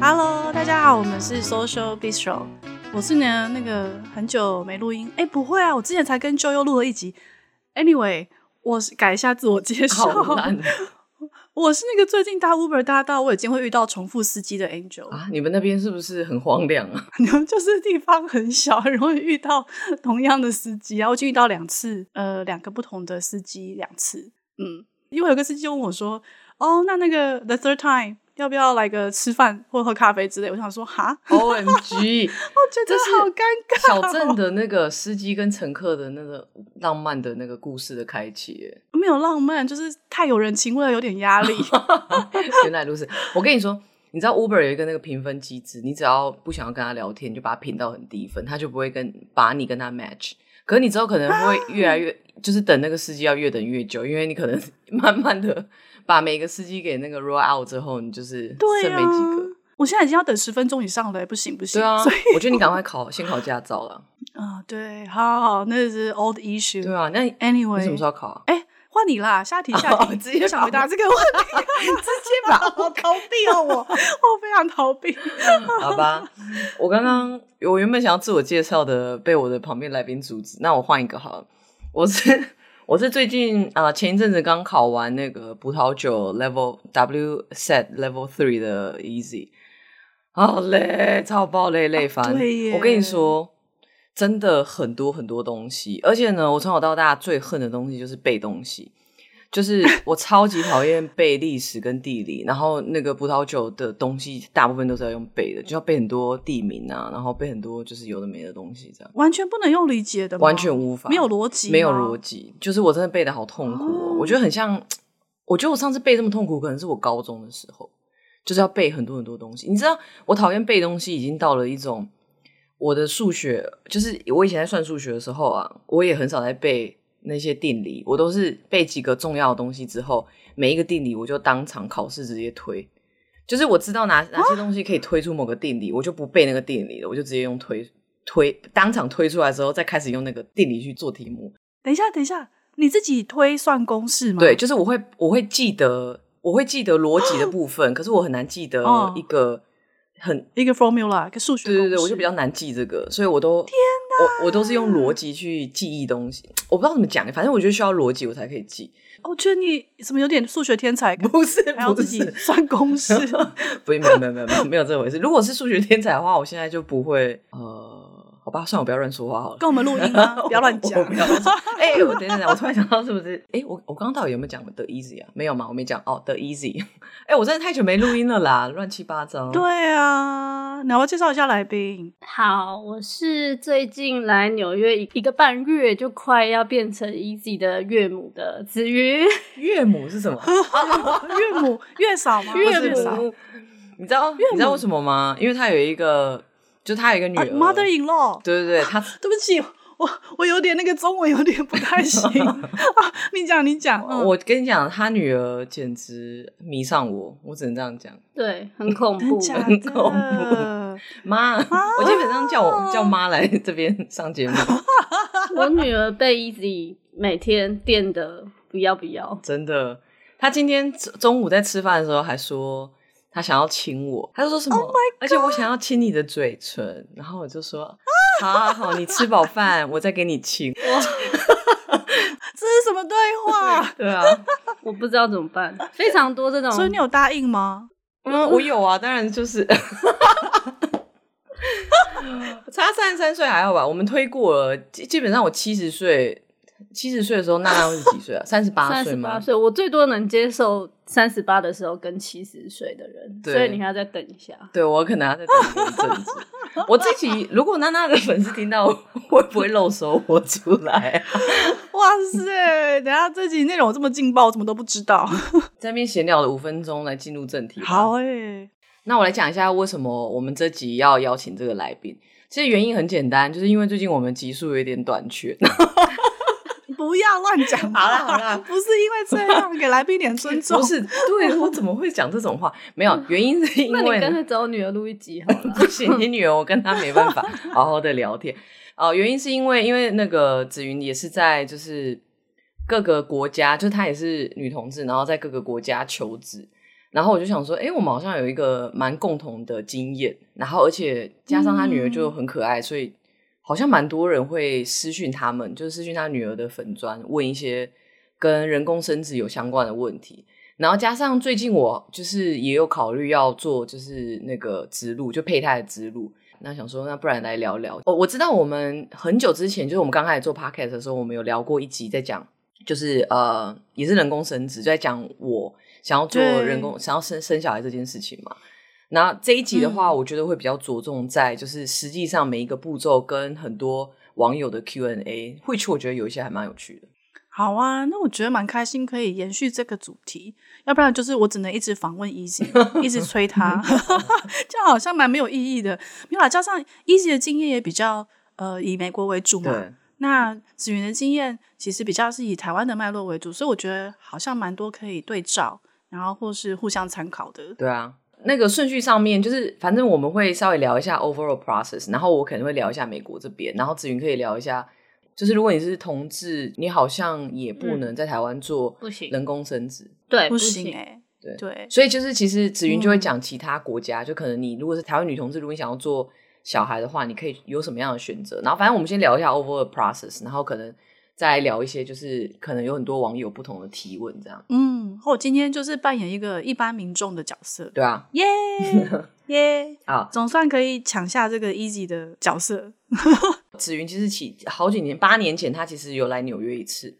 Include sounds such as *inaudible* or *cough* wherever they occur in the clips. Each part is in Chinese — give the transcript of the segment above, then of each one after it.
Hello，大家好，我们是 Social Bistro，我是呢那个很久没录音，哎，不会啊，我之前才跟 Joe 又录了一集。Anyway，我改一下自我介绍。我是那个最近搭 Uber 搭到我已经会遇到重复司机的 Angel 啊。你们那边是不是很荒凉啊？*laughs* 你们就是地方很小，很容易遇到同样的司机啊。我就遇到两次，呃，两个不同的司机两次。嗯，因为有个司机就问我说：“哦，那那个 The Third Time。”要不要来个吃饭或喝咖啡之类？我想说，哈，O M G，*laughs* 我觉得好尴尬。小镇的那个司机跟乘客的那个浪漫的那个故事的开启，没有浪漫，就是太有人情味了，有点压力。*laughs* 原来如此，我跟你说，你知道 Uber 有一个那个评分机制，你只要不想要跟他聊天，就把他评到很低分，他就不会跟把你跟他 match。可是你之后可能会越来越，啊、就是等那个司机要越等越久，因为你可能慢慢的。把每个司机给那个 roll out 之后，你就是剩没几个。啊、我现在已经要等十分钟以上了，不行不行。对啊，所以我觉得你赶快考，先考驾照了。*laughs* 啊，对，好好，那是 old issue。对啊，那 anyway，你什么时候考啊？哎，换你啦，下题下题，直接想回答这个问题，*laughs* 直接把我逃避哦，我 *laughs* 我非常逃避。好吧，我刚刚我原本想要自我介绍的，被我的旁边来宾阻止，那我换一个好了，我是。我是最近啊、呃，前一阵子刚考完那个葡萄酒 Level W Set Level Three 的 Easy，好累，超爆累，累翻。啊、我跟你说，真的很多很多东西，而且呢，我从小到大最恨的东西就是背东西。就是 *laughs* 我超级讨厌背历史跟地理，然后那个葡萄酒的东西大部分都是要用背的，就要背很多地名啊，然后背很多就是有的没的东西，这样完全不能用理解的吗？完全无法，没有逻辑，没有逻辑，就是我真的背的好痛苦哦。我觉得很像，我觉得我上次背这么痛苦，可能是我高中的时候，就是要背很多很多东西。你知道，我讨厌背东西已经到了一种，我的数学就是我以前在算数学的时候啊，我也很少在背。那些定理，我都是背几个重要的东西之后，每一个定理我就当场考试直接推，就是我知道哪哪些东西可以推出某个定理，啊、我就不背那个定理了，我就直接用推推当场推出来之后，再开始用那个定理去做题目。等一下，等一下，你自己推算公式吗？对，就是我会我会记得我会记得逻辑的部分，可是我很难记得一个。很一个 formula，一个数学。对对对，我就比较难记这个，所以我都天哪，我我都是用逻辑去记忆东西。我不知道怎么讲，反正我觉得需要逻辑我才可以记。我觉得你怎么有点数学天才？不是，还要自己算公式？*laughs* 不，没有没有没有没有没有这回事。如果是数学天才的话，我现在就不会呃。好吧，算我不要乱说话好了。跟我们录音啊？*laughs* 不要乱讲。哎、欸，我等等等，我突然想到是不是？哎、欸，我我刚刚到底有没有讲 The Easy 啊？没有吗？我没讲哦，The Easy。*laughs* 哎、欸，我真的太久没录音了啦，乱七八糟。对啊，那我介绍一下来宾。好，我是最近来纽约一个半月，就快要变成 Easy 的岳母的子瑜。岳母是什么？*laughs* 岳母月嫂吗？岳母，你知道你知道为什么吗？因为他有一个。就他有一个女儿、uh,，mother-in-law。对对对，他对不起，我我有点那个中文有点不太行 *laughs* 啊。你讲你讲、嗯，我跟你讲，他女儿简直迷上我，我只能这样讲。对，很恐怖，*laughs* 很恐怖。*laughs* 妈，我基本上叫我叫妈来这边上节目。我女儿被 Easy 每天电的不要不要，真的。她今天中午在吃饭的时候还说。他想要亲我，他就说什么？Oh、而且我想要亲你的嘴唇，然后我就说：“好好好，你吃饱饭，我再给你亲。”哇，这是什么对话？*laughs* 对啊，我不知道怎么办。非常多这种，所以你有答应吗？嗯，我有啊，当然就是 *laughs* 差三十三岁还好吧？我们推过了，基基本上我七十岁。七十岁的时候，娜娜会是几岁啊？*laughs* 三十八岁吗？三十八岁，我最多能接受三十八的时候跟七十岁的人，所以你还要再等一下。对，我可能要再等一阵子。我自己如果娜娜的粉丝听到，*laughs* 会不会露手我出来啊？哇塞！等下这集内容这么劲爆，我怎么都不知道。在那边闲聊了五分钟，来进入正题。好诶、欸，那我来讲一下为什么我们这集要邀请这个来宾。其实原因很简单，就是因为最近我们集数有点短缺。*laughs* 不要乱讲。好了好了，*laughs* 不是因为这样，给来宾点尊重。不是，对我怎么会讲这种话？*laughs* 没有，原因是因为那你跟着找我女儿录一集好了。*laughs* 不行，你女儿我跟她没办法好好的聊天。哦、呃，原因是因为因为那个紫云也是在就是各个国家，就是她也是女同志，然后在各个国家求职。然后我就想说，哎，我们好像有一个蛮共同的经验，然后而且加上她女儿就很可爱，嗯、所以好像蛮多人会私讯他们，就是私讯他女儿的粉砖，问一些跟人工生殖有相关的问题。然后加上最近我就是也有考虑要做，就是那个植入，就胚胎的植入。那想说，那不然来聊聊。哦，我知道我们很久之前，就是我们刚开始做 podcast 的时候，我们有聊过一集，在讲就是呃，也是人工生殖，就在讲我。想要做人工，想要生生小孩这件事情嘛？那这一集的话，我觉得会比较着重在就是实际上每一个步骤跟很多网友的 Q&A，会去我觉得有一些还蛮有趣的。好啊，那我觉得蛮开心，可以延续这个主题。要不然就是我只能一直访问 Easy，一直催他，*laughs* 这样好像蛮没有意义的。没有啦，加上 Easy 的经验也比较呃以美国为主嘛。那子云的经验其实比较是以台湾的脉络为主，所以我觉得好像蛮多可以对照。然后或是互相参考的，对啊，那个顺序上面就是，反正我们会稍微聊一下 overall process，然后我可能会聊一下美国这边，然后子云可以聊一下，就是如果你是同志，你好像也不能在台湾做不行人工生殖，对，不行哎，对对，所以就是其实子云就会讲其他国家，嗯、就可能你如果是台湾女同志，如果你想要做小孩的话，你可以有什么样的选择，然后反正我们先聊一下 overall process，然后可能。再聊一些，就是可能有很多网友不同的提问，这样。嗯，我今天就是扮演一个一般民众的角色，对啊，耶 *laughs* 耶，啊，总算可以抢下这个 Easy 的角色。*laughs* 紫云其实起好几年，八年前他其实有来纽约一次，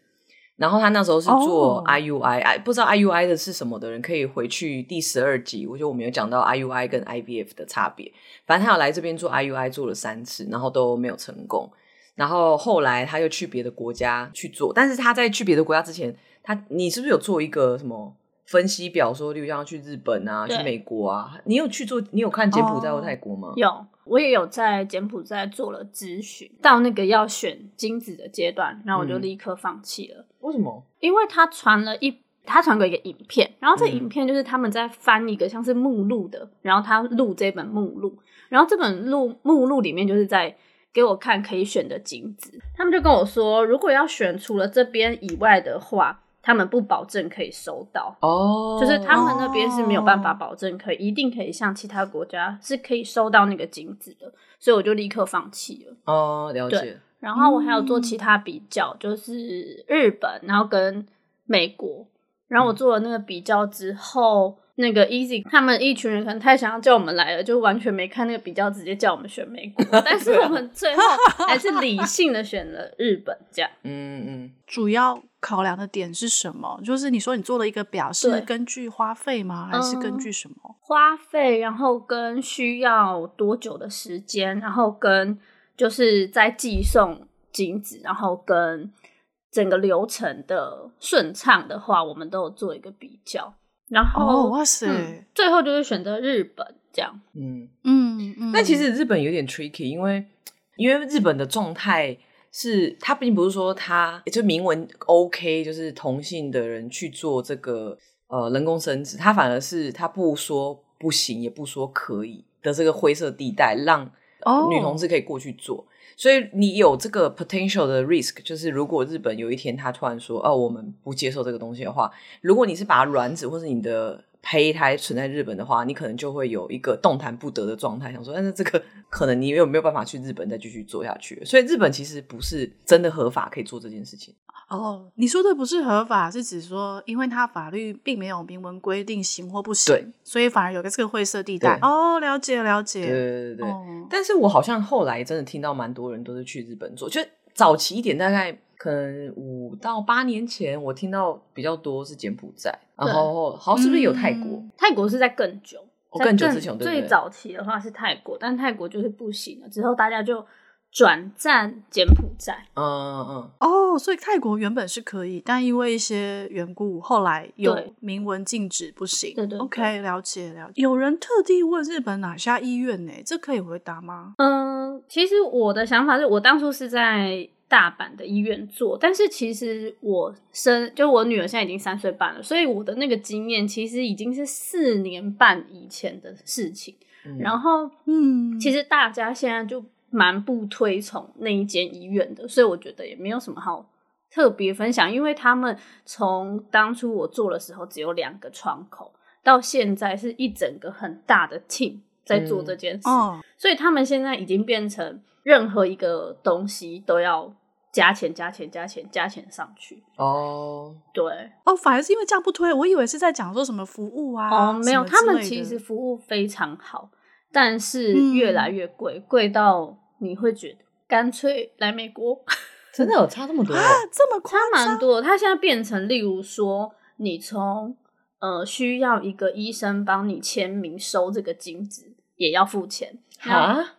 然后他那时候是做 IUI，哎，不知道 IUI 的是什么的人可以回去第十二集，我觉得我们有讲到 IUI 跟 IVF 的差别。反正他有来这边做 IUI，做了三次，然后都没有成功。然后后来他又去别的国家去做，但是他在去别的国家之前，他你是不是有做一个什么分析表，说例如像去日本啊、去美国啊？你有去做？你有看柬埔寨或泰国吗？有，我也有在柬埔寨做了咨询，到那个要选精子的阶段，然后我就立刻放弃了。嗯、为什么？因为他传了一，他传过一个影片，然后这影片就是他们在翻一个像是目录的，然后他录这本目录，然后这本录目录里面就是在。给我看可以选的精子，他们就跟我说，如果要选除了这边以外的话，他们不保证可以收到哦，就是他们那边是没有办法保证可以、哦、一定可以像其他国家是可以收到那个精子的，所以我就立刻放弃了。哦，了解。然后我还有做其他比较，嗯、就是日本，然后跟美国，然后我做了那个比较之后。那个 Easy，他们一群人可能太想要叫我们来了，就完全没看那个比较，直接叫我们选美国。*laughs* 但是我们最后还是理性的选了日本，这样。*laughs* 嗯嗯。主要考量的点是什么？就是你说你做了一个表，是根据花费吗？还是根据什么？嗯、花费，然后跟需要多久的时间，然后跟就是在寄送金子，然后跟整个流程的顺畅的话，我们都有做一个比较。然后、哦、哇塞、嗯，最后就是选择日本这样。嗯嗯嗯。那其实日本有点 tricky，因为因为日本的状态是，他并不是说他就明文 OK，就是同性的人去做这个呃人工生殖，他反而是他不说不行，也不说可以的这个灰色地带，让女同志可以过去做。所以你有这个 potential 的 risk，就是如果日本有一天他突然说，哦，我们不接受这个东西的话，如果你是把卵子或是你的胚胎存在日本的话，你可能就会有一个动弹不得的状态，想说，但是这个可能你有没有办法去日本再继续做下去？所以日本其实不是真的合法可以做这件事情。哦，你说的不是合法，是指说，因为它法律并没有明文规定行或不行，对，所以反而有个这个灰色地带。哦，了解了解，对对对。哦、但是我好像后来真的听到蛮多人都是去日本做，就早期一点，大概可能五到八年前，我听到比较多是柬埔寨，然后好像是不是有泰国？嗯、泰国是在更久，更，哦、更久之前，对对最早期的话是泰国，但泰国就是不行了，之后大家就。转战柬埔寨，嗯嗯嗯，哦，所以泰国原本是可以，但因为一些缘故，后来有明文禁止不行。对对，对，OK，了解了解。有人特地问日本哪家医院呢？这可以回答吗？嗯，其实我的想法是我当初是在大阪的医院做，但是其实我生就我女儿现在已经三岁半了，所以我的那个经验其实已经是四年半以前的事情。嗯、然后，嗯，其实大家现在就蛮不推崇那一间医院的，所以我觉得也没有什么好特别分享，因为他们从当初我做的时候只有两个窗口，到现在是一整个很大的 team 在做这件事，嗯哦、所以他们现在已经变成任何一个东西都要加钱、加钱、加钱、加钱上去。哦，对，哦，反而是因为这样不推，我以为是在讲说什么服务啊。哦，没有，他们其实服务非常好，但是越来越贵，嗯、贵到你会觉得干脆来美国。真的有差这么多？啊，这么夸张？差蛮多。他现在变成，例如说，你从呃需要一个医生帮你签名收这个金子，也要付钱啊？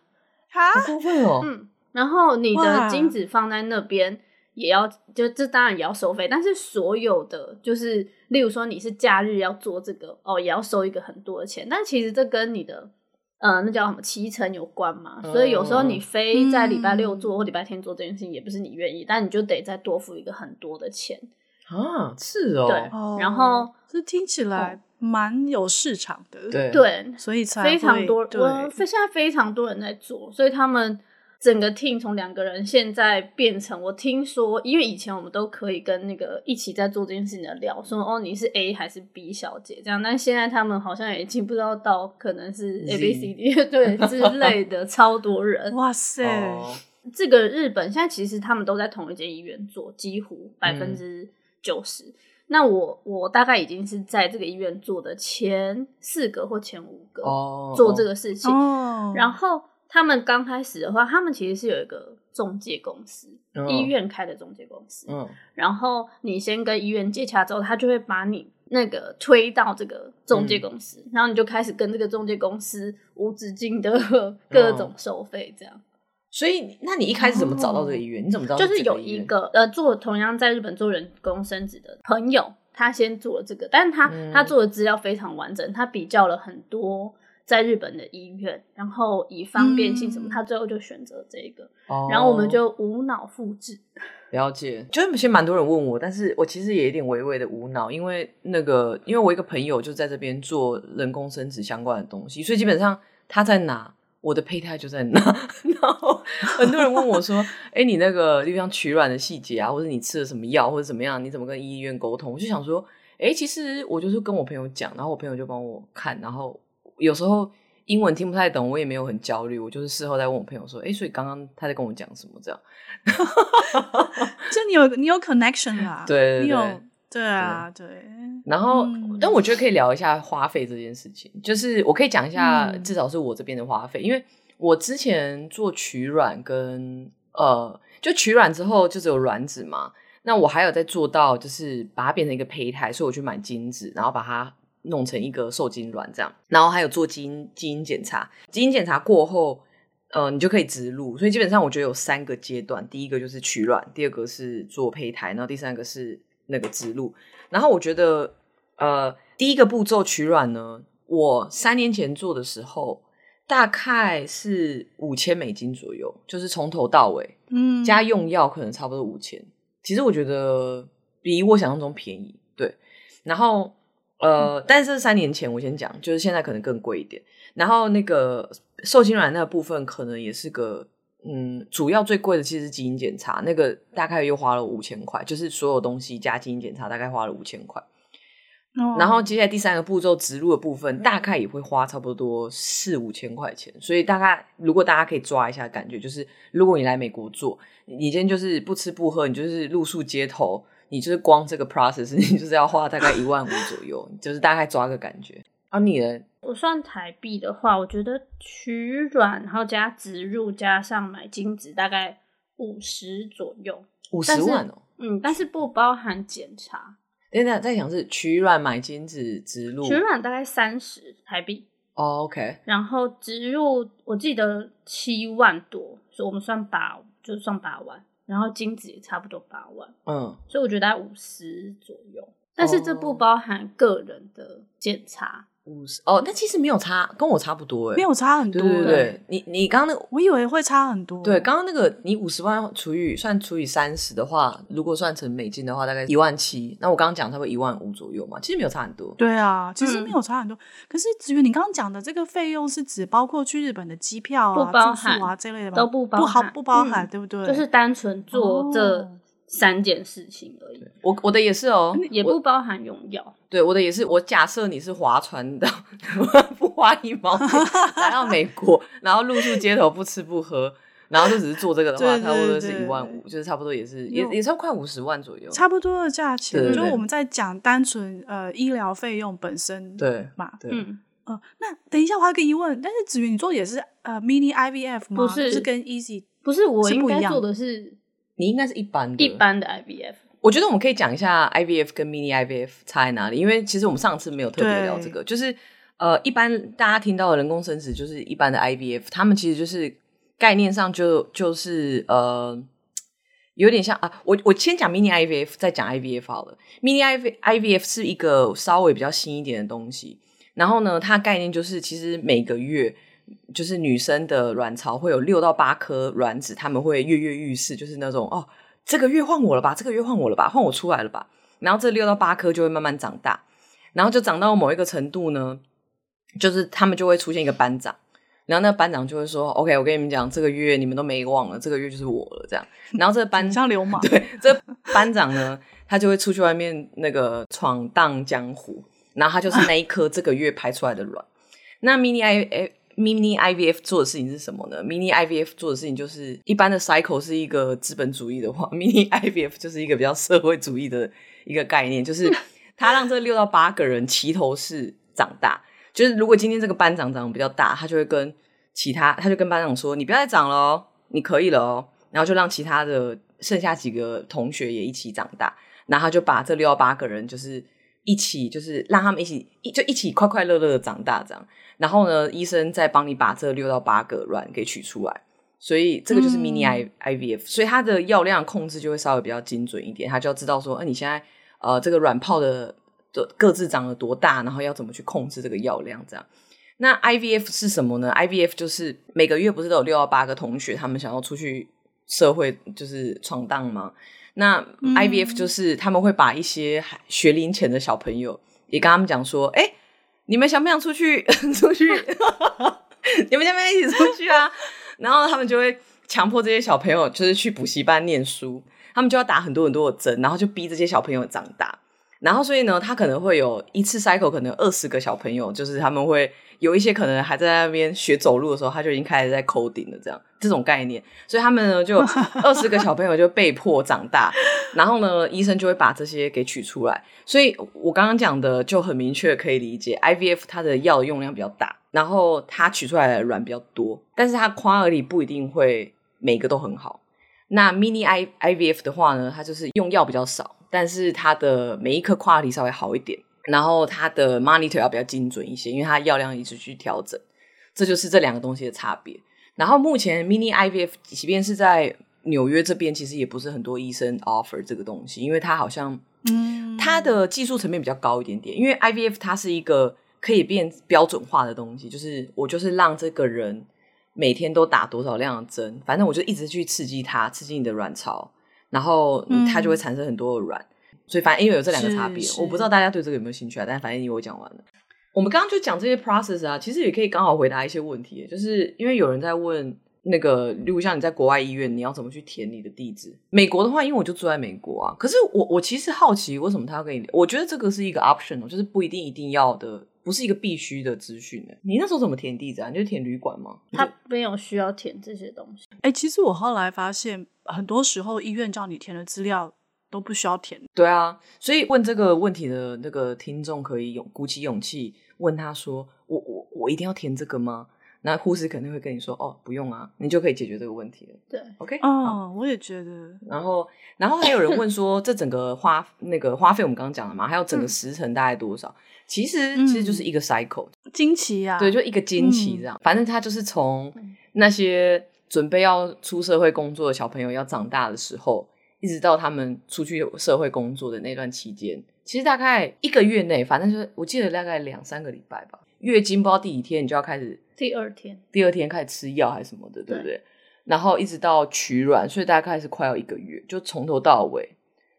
哈，好过分哦。嗯，然后你的金子放在那边，也要就这当然也要收费，但是所有的就是，例如说你是假日要做这个哦，也要收一个很多的钱。但其实这跟你的。呃，那叫什么七成有关嘛？嗯、所以有时候你非在礼拜六做或礼拜天做这件事情，也不是你愿意，嗯、但你就得再多付一个很多的钱啊！是哦，对，然后这听起来蛮有市场的，对对，所以才非常多，对我现在非常多人在做，所以他们。整个 team 从两个人现在变成，我听说，因为以前我们都可以跟那个一起在做这件事情的聊，说哦你是 A 还是 B 小姐这样，但现在他们好像已经不知道到可能是 A B C D *laughs* 对之类的，超多人，哇塞！这个日本现在其实他们都在同一间医院做，几乎百分之九十。那我我大概已经是在这个医院做的前四个或前五个做这个事情，然后。他们刚开始的话，他们其实是有一个中介公司，嗯、医院开的中介公司。嗯，然后你先跟医院接洽之后，他就会把你那个推到这个中介公司，嗯、然后你就开始跟这个中介公司无止境的 *laughs* 各种收费，这样。所以，那你一开始怎么找到这个医院？哦、你怎么知道？就是有一个呃，做同样在日本做人工生殖的朋友，他先做了这个，但是他、嗯、他做的资料非常完整，他比较了很多。在日本的医院，然后以方便性什么，嗯、他最后就选择这个，哦、然后我们就无脑复制。了解，就是其实蛮多人问我，但是我其实也有点微微的无脑，因为那个，因为我一个朋友就在这边做人工生殖相关的东西，所以基本上他在哪，我的胚胎就在哪。然 *laughs* 后很多人问我说：“哎，你那个就像取卵的细节啊，或者你吃了什么药，或者怎么样，你怎么跟医院沟通？”我就想说：“哎，其实我就是跟我朋友讲，然后我朋友就帮我看，然后。”有时候英文听不太懂，我也没有很焦虑。我就是事后再问我朋友说：“哎，所以刚刚他在跟我讲什么？”这样，*laughs* 就你有你有 connection 啦，对，你有对啊，对。然后，但我觉得可以聊一下花费这件事情。就是我可以讲一下，至少是我这边的花费，因为我之前做取卵跟呃，就取卵之后就只有卵子嘛。那我还有在做到，就是把它变成一个胚胎，所以我去买精子，然后把它。弄成一个受精卵这样，然后还有做基因基因检查，基因检查过后，呃，你就可以植入。所以基本上我觉得有三个阶段，第一个就是取卵，第二个是做胚胎，然后第三个是那个植入。然后我觉得，呃，第一个步骤取卵呢，我三年前做的时候，大概是五千美金左右，就是从头到尾，嗯，加用药可能差不多五千。其实我觉得比我想象中便宜，对。然后。呃，但是三年前我先讲，就是现在可能更贵一点。然后那个受精卵那个部分可能也是个，嗯，主要最贵的其实是基因检查，那个大概又花了五千块，就是所有东西加基因检查大概花了五千块。哦。然后接下来第三个步骤植入的部分，大概也会花差不多四五千块钱。所以大概如果大家可以抓一下感觉，就是如果你来美国做，你今天就是不吃不喝，你就是露宿街头。你就是光这个 process，*laughs* 你就是要花大概一万五左右，就是大概抓个感觉。啊，你呢？我算台币的话，我觉得取卵然后加植入加上买精子大概五十左右，五十万哦。嗯，但是不包含检查。现在在想是取卵买精子植入，取卵大概三十台币。哦，OK。然后植入我记得七万多，所以我们算八，就算八万。然后精子也差不多八万，嗯，所以我觉得五十左右，但是这不包含个人的检查，五十哦，那其实没有差，跟我差不多哎，没有差很多。对对对，你你刚刚那个，我以为会差很多。对，刚刚那个你五十万除以算除以三十的话，如果算成美金的话，大概一万七。那我刚刚讲差不多一万五左右嘛，其实没有差很多。对啊，其实没有差很多。嗯、可是子瑜，你刚刚讲的这个费用是指包括去日本的机票啊、住宿啊这类的吗？都不包含，不包含，对不对？就是单纯做这三件事情而已。哦、我我的也是哦，也不包含用药。对，我的也是。我假设你是划船的，不花一毛钱 *laughs* 来到美国，然后露宿街头不吃不喝，然后就只是做这个的话，差不多是一万五，就是差不多也是也也是快五十万左右，差不多的价钱。就是我们在讲单纯呃医疗费用本身对嘛？对，嗯呃，那等一下我还有个疑问，但是子云你做的也是呃 mini IVF 吗？不是，是跟 easy 不是，我应该做的是你应该是一般的一般的 IVF。我觉得我们可以讲一下 IVF 跟 Mini IVF 差在哪里，因为其实我们上次没有特别聊这个。就是呃，一般大家听到的人工生殖就是一般的 IVF，他们其实就是概念上就就是呃，有点像啊。我我先讲 Mini IVF，再讲 IVF 好了。Mini IV IVF 是一个稍微比较新一点的东西，然后呢，它概念就是其实每个月就是女生的卵巢会有六到八颗卵子，他们会跃跃欲试，就是那种哦。这个月换我了吧？这个月换我了吧？换我出来了吧？然后这六到八颗就会慢慢长大，然后就长到某一个程度呢，就是他们就会出现一个班长，然后那个班长就会说：“OK，我跟你们讲，这个月你们都没忘了，这个月就是我了。”这样，然后这个班像流氓，对，这个班长呢，他就会出去外面那个闯荡江湖，然后他就是那一颗这个月排出来的卵。那 mini I Mini IVF 做的事情是什么呢？Mini IVF 做的事情就是一般的 cycle 是一个资本主义的话，Mini *laughs* IVF 就是一个比较社会主义的一个概念，就是 *laughs* 他让这六到八个人齐头式长大。就是如果今天这个班长长得比较大，他就会跟其他，他就跟班长说：“你不要再长了哦，你可以了哦。”然后就让其他的剩下几个同学也一起长大，然后他就把这六到八个人就是一起，就是让他们一起一就一起快快乐乐的长大这样。然后呢，医生再帮你把这六到八个卵给取出来，所以这个就是 mini I IVF，嗯，所以它的药量控制就会稍微比较精准一点，他就要知道说，呃，你现在呃这个卵泡的的各自长了多大，然后要怎么去控制这个药量这样。那 IVF 是什么呢？IVF 就是每个月不是都有六到八个同学，他们想要出去社会就是闯荡吗？那 IVF 就是他们会把一些学龄前的小朋友也跟他们讲说，哎。你们想不想出去？*laughs* 出去？*laughs* 你们想不想一起出去啊？*laughs* 然后他们就会强迫这些小朋友，就是去补习班念书。他们就要打很多很多的针，然后就逼这些小朋友长大。然后所以呢，他可能会有一次 cycle，可能有二十个小朋友，就是他们会有一些可能还在那边学走路的时候，他就已经开始在 coding 了，这样这种概念。所以他们呢，就 *laughs* 二十个小朋友就被迫长大。然后呢，医生就会把这些给取出来。所以我刚刚讲的就很明确可以理解，IVF 它的药用量比较大，然后它取出来的卵比较多，但是它 quality 不一定会每个都很好。那 mini I IVF 的话呢，它就是用药比较少，但是它的每一颗 quality 稍微好一点，然后它的 monitor 要比较精准一些，因为它药量一直去调整，这就是这两个东西的差别。然后目前 mini IVF 即便是在纽约这边，其实也不是很多医生 offer 这个东西，因为它好像，嗯，它的技术层面比较高一点点。因为 IVF 它是一个可以变标准化的东西，就是我就是让这个人每天都打多少量的针，反正我就一直去刺激它，刺激你的卵巢，然后它就会产生很多的卵。嗯、所以反正因为有这两个差别，我不知道大家对这个有没有兴趣啊？但反正因为我讲完了，我们刚刚就讲这些 process 啊，其实也可以刚好回答一些问题，就是因为有人在问。那个，如果像你在国外医院，你要怎么去填你的地址？美国的话，因为我就住在美国啊。可是我我其实好奇，为什么他要跟你？我觉得这个是一个 option，就是不一定一定要的，不是一个必须的资讯。你那时候怎么填地址啊？你就填旅馆吗？他没有需要填这些东西。哎、欸，其实我后来发现，很多时候医院叫你填的资料都不需要填。对啊，所以问这个问题的那个听众可以勇鼓起勇气问他说：“我我我一定要填这个吗？”那护士肯定会跟你说：“哦，不用啊，你就可以解决这个问题了。”对，OK，哦，我也觉得。然后，然后还有人问说，这整个花那个花费我们刚刚讲了嘛？还有整个时程大概多少？嗯、其实其实就是一个 cycle，经期啊，对，就一个经期这样。嗯、反正他就是从那些准备要出社会工作的小朋友要长大的时候，一直到他们出去社会工作的那段期间，其实大概一个月内，反正就是我记得大概两三个礼拜吧。月经不知道第几天，你就要开始第二天，第二天开始吃药还是什么的，对不对？对，然后一直到取卵，所以大概是快要一个月，就从头到尾，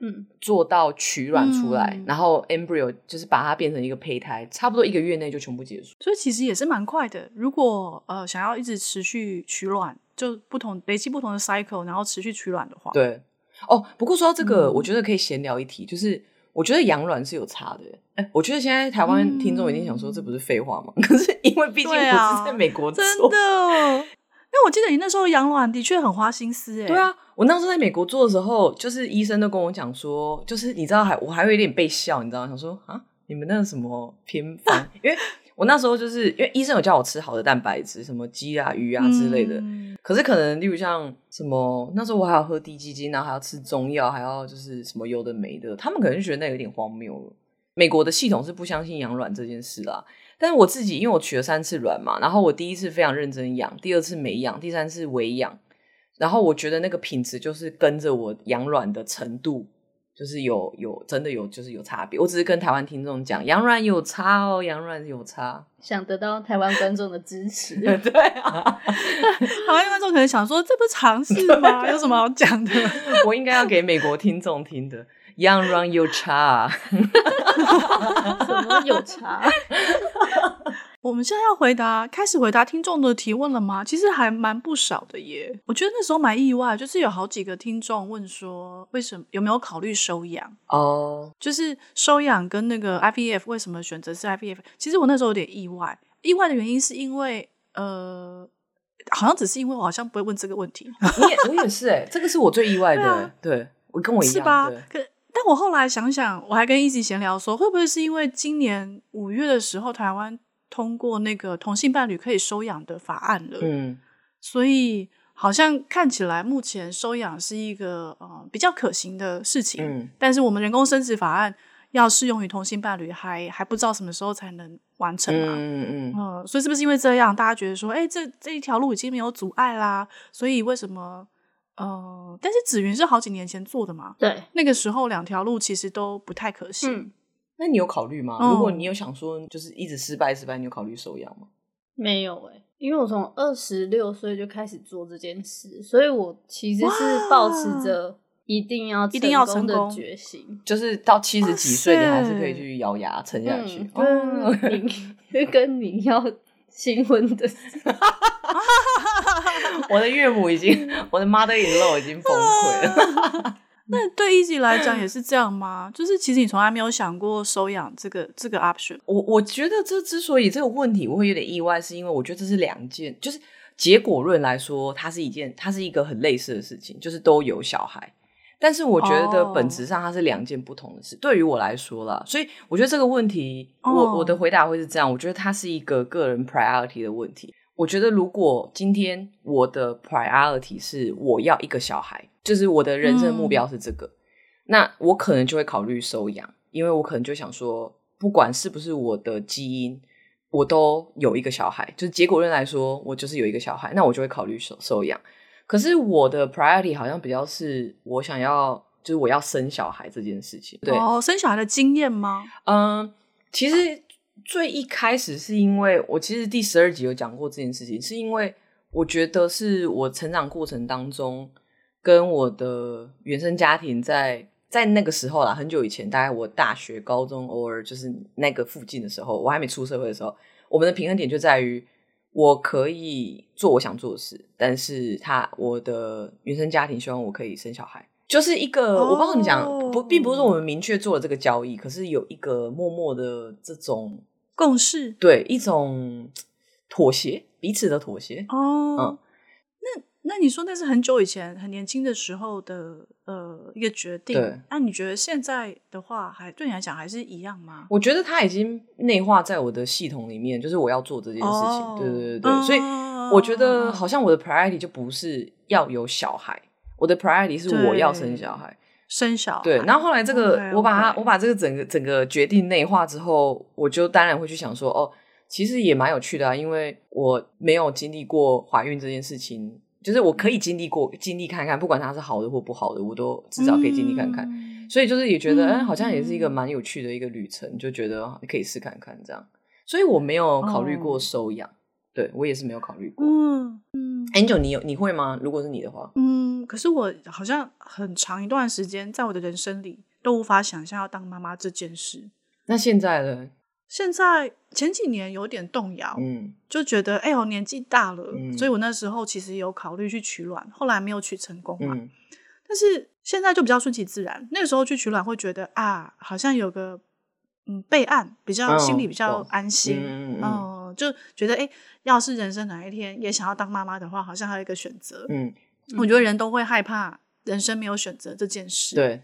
嗯，做到取卵出来，嗯、然后 embryo 就是把它变成一个胚胎，差不多一个月内就全部结束。所以其实也是蛮快的。如果呃想要一直持续取卵，就不同累积不同的 cycle，然后持续取卵的话，对。哦，不过说到这个，嗯、我觉得可以闲聊一题，就是我觉得养卵是有差的。哎，我觉得现在台湾听众一定想说，这不是废话吗？嗯、可是因为毕竟我是在美国做，真的。*laughs* 那我记得你那时候养卵的确很花心思，哎。对啊，我那时候在美国做的时候，就是医生都跟我讲说，就是你知道还我还会有点被笑，你知道吗？想说啊，你们那个什么偏方？*laughs* 因为我那时候就是因为医生有叫我吃好的蛋白质，什么鸡啊、鱼啊之类的。嗯、可是可能例如像什么，那时候我还要喝低基精，然后还要吃中药，还要就是什么有的没的，他们可能就觉得那有点荒谬了。美国的系统是不相信养卵这件事啦。但是我自己，因为我取了三次卵嘛，然后我第一次非常认真养，第二次没养，第三次微养，然后我觉得那个品质就是跟着我养卵的程度。就是有有真的有就是有差别，我只是跟台湾听众讲，杨软有差哦，杨软有差，*laughs* 想得到台湾观众的支持，*laughs* 对啊，*laughs* 台湾观众可能想说，这不是常识吗？对有什么好讲的？我应该要给美国听众听的，养卵有差，什么有差？我们现在要回答，开始回答听众的提问了吗？其实还蛮不少的耶。我觉得那时候蛮意外，就是有好几个听众问说，为什么有没有考虑收养？哦，就是收养跟那个 IVF 为什么选择是 IVF？其实我那时候有点意外，意外的原因是因为呃，好像只是因为我好像不会问这个问题。你也我也是哎，这个是我最意外的。对啊，对，我跟我一样，是吧？可但我后来想想，我还跟一起闲聊说，会不会是因为今年五月的时候台湾通过那个同性伴侣可以收养的法案了，嗯，所以好像看起来目前收养是一个呃比较可行的事情，嗯，但是我们人工生殖法案要适用于同性伴侣，还还不知道什么时候才能完成嘛，嗯嗯嗯，所以是不是因为这样，大家觉得说，哎，这这一条路已经没有阻碍啦，所以为什么？呃，但是紫云是好几年前做的嘛，对，那个时候两条路其实都不太可行。嗯那你有考虑吗？如果你有想说，就是一直失败失败，你有考虑收养吗？没有哎、欸，因为我从二十六岁就开始做这件事，所以我其实是抱持着一定要一定要成功的决心，就是到七十几岁，你还是可以去咬牙撑下去。跟你 *laughs* 跟你要新婚的，*laughs* 我的岳母已经，我的 mother-in-law 已经崩溃了。*laughs* 那对 Easy 来讲也是这样吗？就是其实你从来没有想过收养这个这个 option。我我觉得这之所以这个问题我会有点意外，是因为我觉得这是两件，就是结果论来说，它是一件，它是一个很类似的事情，就是都有小孩。但是我觉得本质上它是两件不同的事。Oh. 对于我来说啦，所以我觉得这个问题，我我的回答会是这样：我觉得它是一个个人 priority 的问题。我觉得如果今天我的 priority 是我要一个小孩。就是我的人生目标是这个，嗯、那我可能就会考虑收养，因为我可能就想说，不管是不是我的基因，我都有一个小孩。就是结果论来说，我就是有一个小孩，那我就会考虑收收养。可是我的 priority 好像比较是我想要，就是我要生小孩这件事情。对哦，生小孩的经验吗？嗯，其实最一开始是因为我其实第十二集有讲过这件事情，是因为我觉得是我成长过程当中。跟我的原生家庭在在那个时候啦，很久以前，大概我大学、高中，偶尔就是那个附近的时候，我还没出社会的时候，我们的平衡点就在于我可以做我想做的事，但是他我的原生家庭希望我可以生小孩，就是一个、oh. 我不知道怎么讲，不，并不是说我们明确做了这个交易，可是有一个默默的这种共识，对，一种妥协，彼此的妥协哦，oh. 嗯。那你说那是很久以前很年轻的时候的呃一个决定，那你觉得现在的话，还对你来讲还是一样吗？我觉得它已经内化在我的系统里面，就是我要做这件事情。Oh, 对对对对，uh, 所以我觉得好像我的 priority 就不是要有小孩，我的 priority 是我要生小孩，生小孩。对。然后后来这个 okay. 我把它我把这个整个整个决定内化之后，我就当然会去想说，哦，其实也蛮有趣的啊，因为我没有经历过怀孕这件事情。就是我可以经历过，经历看看，不管它是好的或不好的，我都至少可以经历看看。嗯、所以就是也觉得，哎、嗯，好像也是一个蛮有趣的一个旅程，就觉得可以试看看这样。所以我没有考虑过收养，哦、对我也是没有考虑过。嗯嗯，Angel，你有你会吗？如果是你的话，嗯，可是我好像很长一段时间在我的人生里都无法想象要当妈妈这件事。那现在呢？现在前几年有点动摇，嗯，就觉得哎呦年纪大了，嗯，所以我那时候其实有考虑去取卵，后来没有取成功嘛。嗯，但是现在就比较顺其自然。那个时候去取卵会觉得啊，好像有个嗯备案，比较心里比较安心，嗯，嗯，就觉得哎，要是人生哪一天也想要当妈妈的话，好像还有一个选择。嗯，我觉得人都会害怕人生没有选择这件事。对，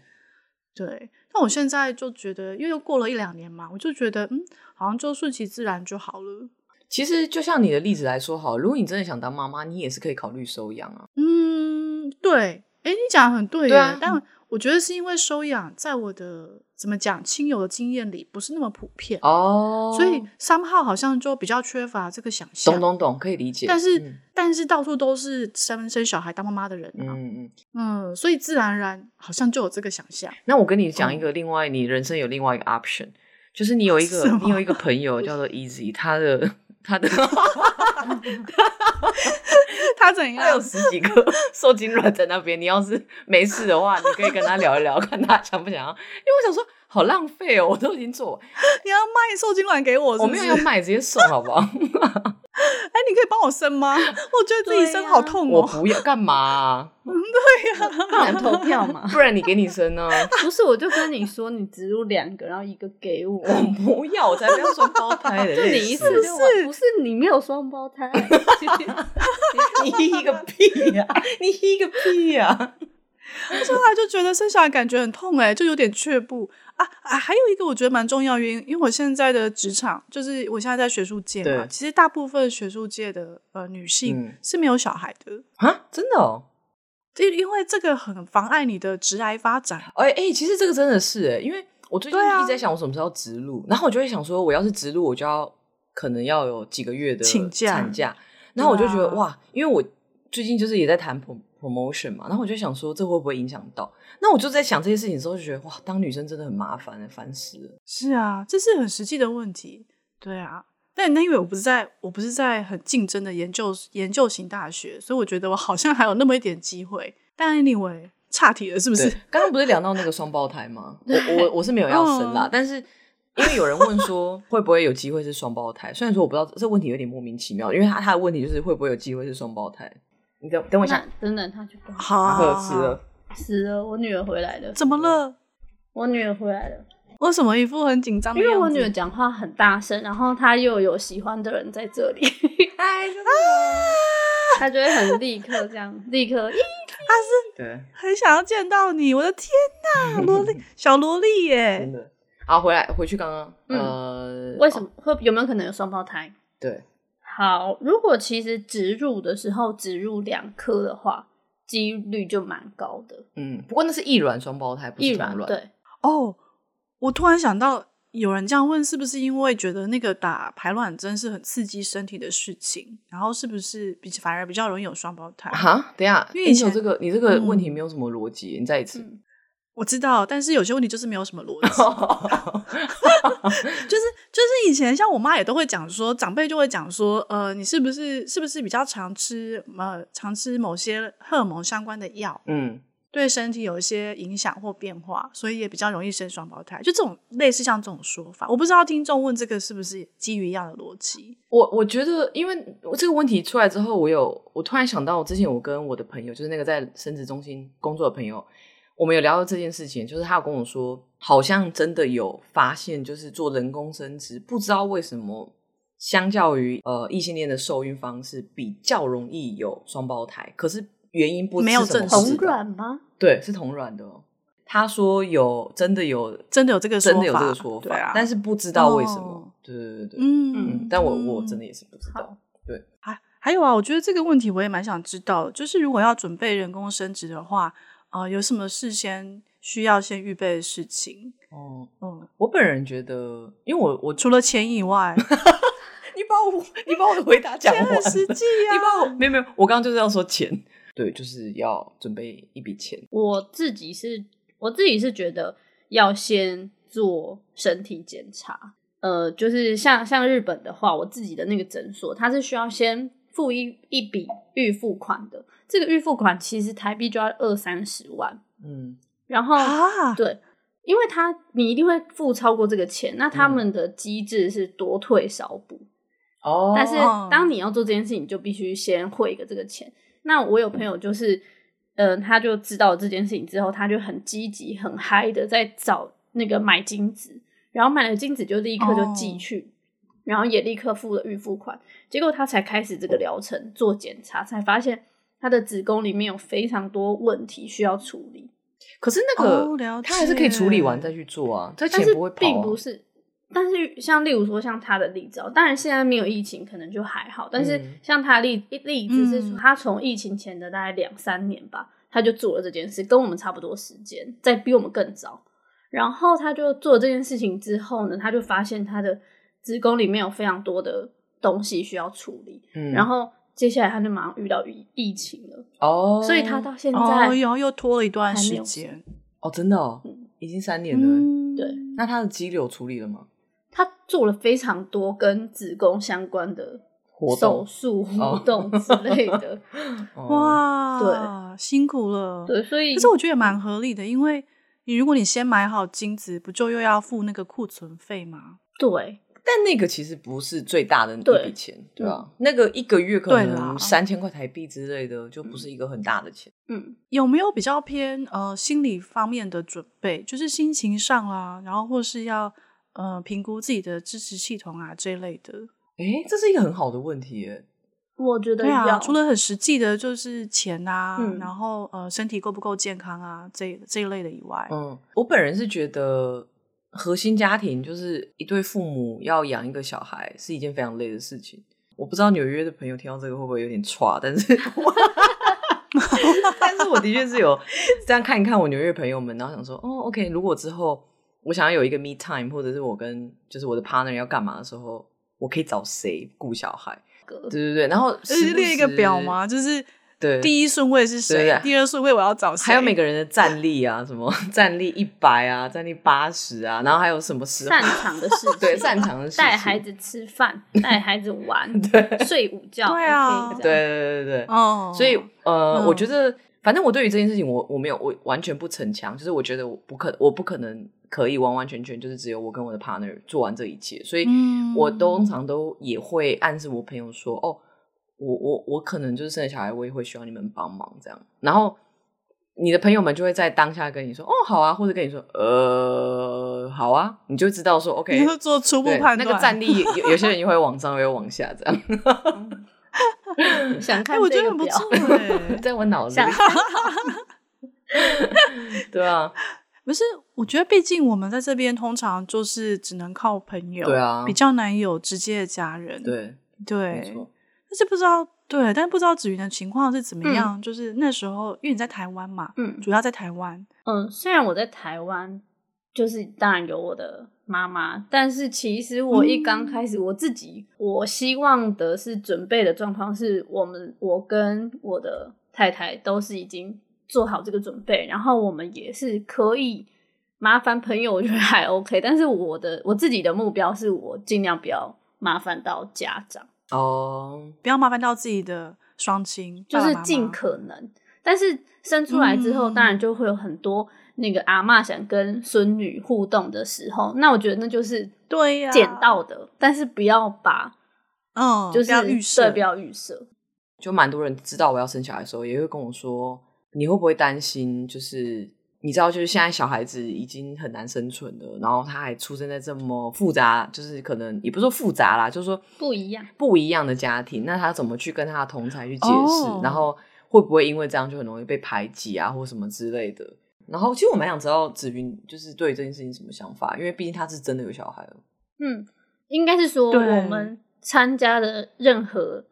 对。那我现在就觉得，因为又过了一两年嘛，我就觉得，嗯，好像就顺其自然就好了。其实就像你的例子来说，好，如果你真的想当妈妈，你也是可以考虑收养啊。嗯，对，哎，你讲的很对，对啊，但。我觉得是因为收养，在我的怎么讲亲友的经验里不是那么普遍哦，所以 somehow 好像就比较缺乏这个想象。懂懂懂，可以理解。但是、嗯、但是到处都是生生小孩当妈妈的人啊，嗯嗯嗯，所以自然而然好像就有这个想象。那我跟你讲一个另外，嗯、你人生有另外一个 option，就是你有一个 *laughs* 你有一个朋友叫做 Easy，他的 *laughs* 他的。*laughs* *laughs* 他怎样？他有十几个受精卵在那边。你要是没事的话，你可以跟他聊一聊，看他想不想要。因为我想说，好浪费哦，我都已经做。*laughs* 你要卖受精卵给我是是？我没有要卖，直接送好不好？*laughs* 哎，你可以帮我生吗？我觉得自己生好痛哦。我不要干嘛？*laughs* 对呀，不然投票嘛。不然你给你生呢？不是，我就跟你说，你植入两个，然后一个给我。我不要，我才不要双胞胎的。就你意思是？不是你没有双胞胎？你一个屁呀！你一个屁呀！后来就觉得生小孩感觉很痛哎，就有点却步。啊啊，还有一个我觉得蛮重要原因，因为我现在的职场就是我现在在学术界嘛，其实大部分学术界的呃女性是没有小孩的。啊，真的哦，因因为这个很妨碍你的职涯发展。哎哎，其实这个真的是哎，因为我最近一直在想我什么时候植入，然后我就会想说，我要是植入，我就要可能要有几个月的请假产假，然后我就觉得哇，因为我最近就是也在谈 promotion 嘛，然后我就想说，这会不会影响到？那我就在想这些事情的时候，就觉得哇，当女生真的很麻烦，烦死了。是啊，这是很实际的问题。对啊，但那因为我不是在，我不是在很竞争的研究研究型大学，所以我觉得我好像还有那么一点机会。但 anyway，岔题了，是不是？刚刚不是聊到那个双胞胎吗？我我我是没有要生啦，但是因为有人问说 *laughs* 会不会有机会是双胞胎，虽然说我不知道这问题有点莫名其妙，因为他他的问题就是会不会有机会是双胞胎？你等等我一下，等等他去好，死了。死了！我女儿回来了。怎么了？我女儿回来了。为什么一副很紧张的样子？因为我女儿讲话很大声，然后她又有喜欢的人在这里，*laughs* 哎，*laughs* 她就会很立刻这样，立刻，咦，她是对，很想要见到你。我的天哪，*laughs* 萝莉，小萝莉耶！真的。好，回来，回去刚刚，呃，为什么会有没有可能有双胞胎？对。好，如果其实植入的时候植入两颗的话。几率就蛮高的，嗯，不过那是异卵双胞胎，不是同卵。对，哦，我突然想到，有人这样问，是不是因为觉得那个打排卵针是很刺激身体的事情，然后是不是比反而比较容易有双胞胎？哈，等一下，因为以前这个你这个问题没有什么逻辑，嗯、你再一次。嗯我知道，但是有些问题就是没有什么逻辑，*laughs* 就是就是以前像我妈也都会讲说，长辈就会讲说，呃，你是不是是不是比较常吃呃常吃某些荷尔蒙相关的药，嗯，对身体有一些影响或变化，所以也比较容易生双胞胎，就这种类似像这种说法，我不知道听众问这个是不是基于一样的逻辑。我我觉得，因为这个问题出来之后，我有我突然想到，我之前我跟我的朋友，就是那个在生殖中心工作的朋友。我们有聊到这件事情，就是他有跟我说，好像真的有发现，就是做人工生殖，不知道为什么，相较于呃异性恋的受孕方式，比较容易有双胞胎。可是原因不是没有证实同卵吗？对，是同卵的。他说有，真的有，真的有这个说法，真的有这个说法，对啊，但是不知道为什么。哦、对对对对，嗯嗯，但我我真的也是不知道。好对，还还有啊，我觉得这个问题我也蛮想知道，就是如果要准备人工生殖的话。啊、呃，有什么事先需要先预备的事情？哦，嗯，我本人觉得，因为我我除了钱以外，*laughs* 你把我你把我的回答讲完，很实际啊！你把我没有没有，我刚刚就是要说钱，对，就是要准备一笔钱。我自己是我自己是觉得要先做身体检查，呃，就是像像日本的话，我自己的那个诊所，它是需要先付一一笔预付款的，这个预付款其实台币就要二三十万，嗯，然后啊，对，因为他你一定会付超过这个钱，那他们的机制是多退少补，哦，但是当你要做这件事情，你就必须先汇一个这个钱。那我有朋友就是。嗯、呃，他就知道这件事情之后，他就很积极、很嗨的在找那个买金子，然后买了金子就立刻就寄去，oh. 然后也立刻付了预付款，结果他才开始这个疗程做检查，才发现他的子宫里面有非常多问题需要处理。可是那个、oh, 他还是可以处理完再去做啊，这钱不会跑、啊、并不是。但是像例如说像他的例子，当然现在没有疫情，可能就还好。但是像他的例例子是说，他从疫情前的大概两三年吧，他就做了这件事，跟我们差不多时间，在比我们更早。然后他就做了这件事情之后呢，他就发现他的子宫里面有非常多的东西需要处理。嗯，然后接下来他就马上遇到疫疫情了哦，所以他到现在然后又拖了一段时间哦，真的哦，已经三年了。嗯，对，那他的肌瘤处理了吗？他做了非常多跟子宫相关的手术活动之类的，*laughs* 哇，对，辛苦了，对，所以可是我觉得也蛮合理的，因为你如果你先买好精子，不就又要付那个库存费吗？对，但那个其实不是最大的那笔钱，对吧？那个一个月可能三千块台币之类的，就不是一个很大的钱。嗯，有没有比较偏呃心理方面的准备，就是心情上啊，然后或是要。呃，评估自己的支持系统啊，这一类的。诶，这是一个很好的问题耶。我觉得要、啊、除了很实际的，就是钱啊，嗯、然后呃，身体够不够健康啊，这这一类的以外，嗯，我本人是觉得核心家庭就是一对父母要养一个小孩是一件非常累的事情。我不知道纽约的朋友听到这个会不会有点剉，但是，*laughs* 但是我的确是有这样看一看我纽约朋友们，然后想说，哦，OK，如果之后。我想要有一个 me time，或者是我跟就是我的 partner 要干嘛的时候，我可以找谁顾小孩？对对对，然后是列一个表吗？就是对，第一顺位是谁？第二顺位我要找谁？还有每个人的战力啊，什么？*laughs* 战力一百啊，战力八十啊，然后还有什么时擅长的事？*laughs* 对，擅长的事，带孩子吃饭，*laughs* 带孩子玩，对，睡午觉，对啊，对对对对哦，所以呃，嗯、我觉得反正我对于这件事情我，我我没有，我完全不逞强，就是我觉得我不可，我不可能。可以完完全全就是只有我跟我的 partner 做完这一切，所以我通常都也会暗示我朋友说：“哦，我我我可能就是生了小孩，我也会需要你们帮忙这样。”然后你的朋友们就会在当下跟你说：“哦，好啊。”或者跟你说：“呃，好啊。”你就知道说：“OK。”你会做初步判断，那个战力有有些人也会往上，也会往下这样。*laughs* 想看、欸，我觉得很不错哎，*laughs* 在我脑子里。*laughs* 对啊。不是，我觉得毕竟我们在这边通常就是只能靠朋友，对啊，比较难有直接的家人，对对。没错。但是不知道，对，但是不知道子云的情况是怎么样。嗯、就是那时候，因为你在台湾嘛，嗯，主要在台湾。嗯，虽然我在台湾，就是当然有我的妈妈，但是其实我一刚开始，我自己、嗯、我希望的是准备的状况是我们，我跟我的太太都是已经。做好这个准备，然后我们也是可以麻烦朋友，我觉得还 OK。但是我的我自己的目标是我尽量不要麻烦到家长哦，不要麻烦到自己的双亲，就是尽可能。妈妈但是生出来之后，嗯、当然就会有很多那个阿妈想跟孙女互动的时候，那我觉得那就是对呀，捡到的。但是不要把嗯，就是不要预设，不要预设。就蛮多人知道我要生小孩的时候，也会跟我说。你会不会担心？就是你知道，就是现在小孩子已经很难生存了，然后他还出生在这么复杂，就是可能也不是说复杂啦，就是说不一样不一样的家庭，那他怎么去跟他的同才去解释？Oh. 然后会不会因为这样就很容易被排挤啊，或什么之类的？然后其实我蛮想知道子云就是对这件事情什么想法，因为毕竟他是真的有小孩了。嗯，应该是说我们参加的任何。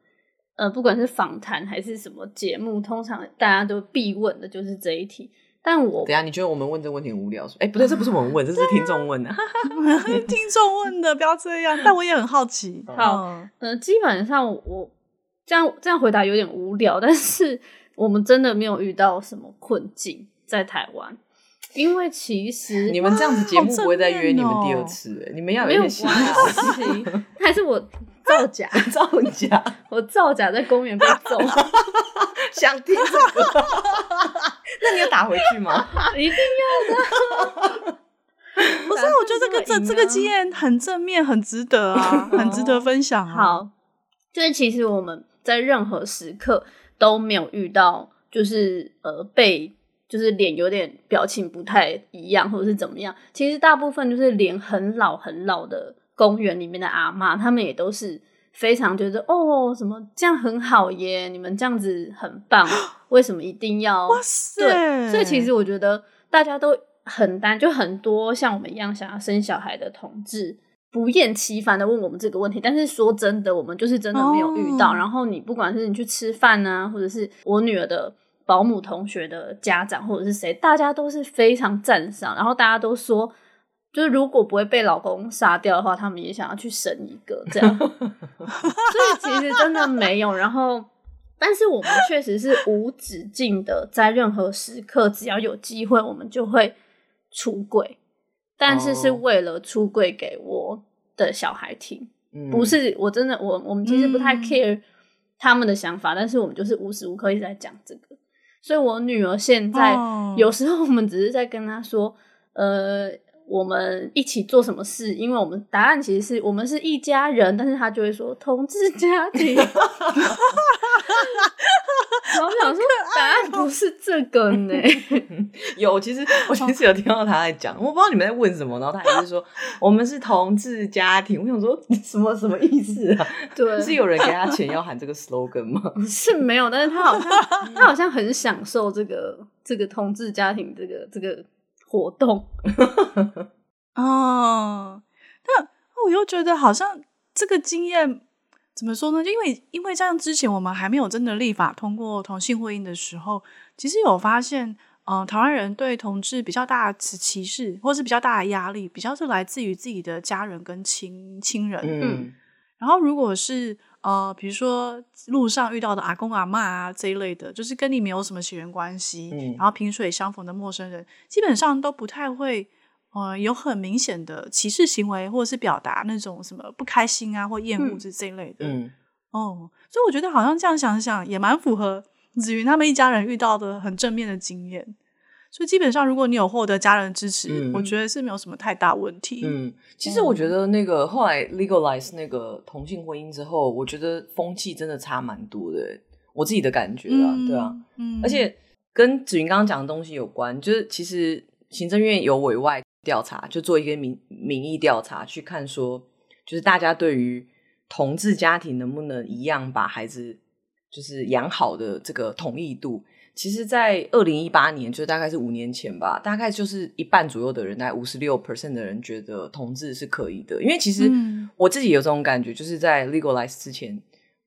呃，不管是访谈还是什么节目，通常大家都必问的就是这一题。但我等下，你觉得我们问这个问题很无聊？哎、欸，不对，这不是我们问，这是听众问的。*laughs* *laughs* 听众问的，不要这样。但我也很好奇。好，呃，基本上我这样这样回答有点无聊，但是我们真的没有遇到什么困境在台湾。因为其实你们这样子节目不会再约你们第二次，欸，你们要有一些关系，还是我造 *laughs* 假？造假？我造假在公园被揍，想听这个？*laughs* 那你要打回去吗？*laughs* 一定要的。*laughs* 不是，我觉得这个这这个经验很正面，很值得啊，很值得分享啊。好，就是其实我们在任何时刻都没有遇到，就是呃被。就是脸有点表情不太一样，或者是怎么样？其实大部分就是脸很老很老的公园里面的阿嬷，他们也都是非常觉得哦，什么这样很好耶，你们这样子很棒，为什么一定要？哇塞！对，所以其实我觉得大家都很单，就很多像我们一样想要生小孩的同志，不厌其烦的问我们这个问题。但是说真的，我们就是真的没有遇到。哦、然后你不管是你去吃饭啊，或者是我女儿的。保姆同学的家长或者是谁，大家都是非常赞赏，然后大家都说，就是如果不会被老公杀掉的话，他们也想要去生一个这样。*laughs* 所以其实真的没有，然后但是我们确实是无止境的，在任何时刻只要有机会，我们就会出轨，但是是为了出柜给我的小孩听，哦、不是我真的我我们其实不太 care 他们的想法，嗯、但是我们就是无时无刻一直在讲这个。所以，我女儿现在有时候我们只是在跟她说，呃，我们一起做什么事，因为我们答案其实是我们是一家人，但是他就会说同志家庭。*laughs* 然后我想说，答案不是这个呢。*laughs* 有，其实我其实有听到他在讲，我不知道你们在问什么，然后他还是说我们是同志家庭。我想说什么什么意思啊？*laughs* 对，是有人给他钱要喊这个 slogan 吗？是没有，但是他好像他好像很享受这个这个同志家庭这个这个活动。*laughs* 哦，但我又觉得好像这个经验。怎么说呢？因为因为像之前我们还没有真的立法通过同性婚姻的时候，其实有发现，嗯、呃，台湾人对同志比较大的歧视，或是比较大的压力，比较是来自于自己的家人跟亲亲人。嗯，然后如果是呃，比如说路上遇到的阿公阿嬷啊这一类的，就是跟你没有什么血缘关系，嗯、然后萍水相逢的陌生人，基本上都不太会。呃，有很明显的歧视行为，或者是表达那种什么不开心啊或厌恶这这一类的。嗯，哦，所以我觉得好像这样想想也蛮符合子云他们一家人遇到的很正面的经验。所以基本上，如果你有获得家人的支持，嗯、我觉得是没有什么太大问题。嗯，其实我觉得那个后来 legalize 那个同性婚姻之后，我觉得风气真的差蛮多的。我自己的感觉啊，嗯、对啊，嗯，而且跟子云刚刚讲的东西有关，就是其实行政院有委外。调查就做一个民民意调查，去看说，就是大家对于同志家庭能不能一样把孩子就是养好的这个同意度，其实，在二零一八年，就大概是五年前吧，大概就是一半左右的人，大概五十六 percent 的人觉得同志是可以的。因为其实我自己有这种感觉，就是在 legalize 之前，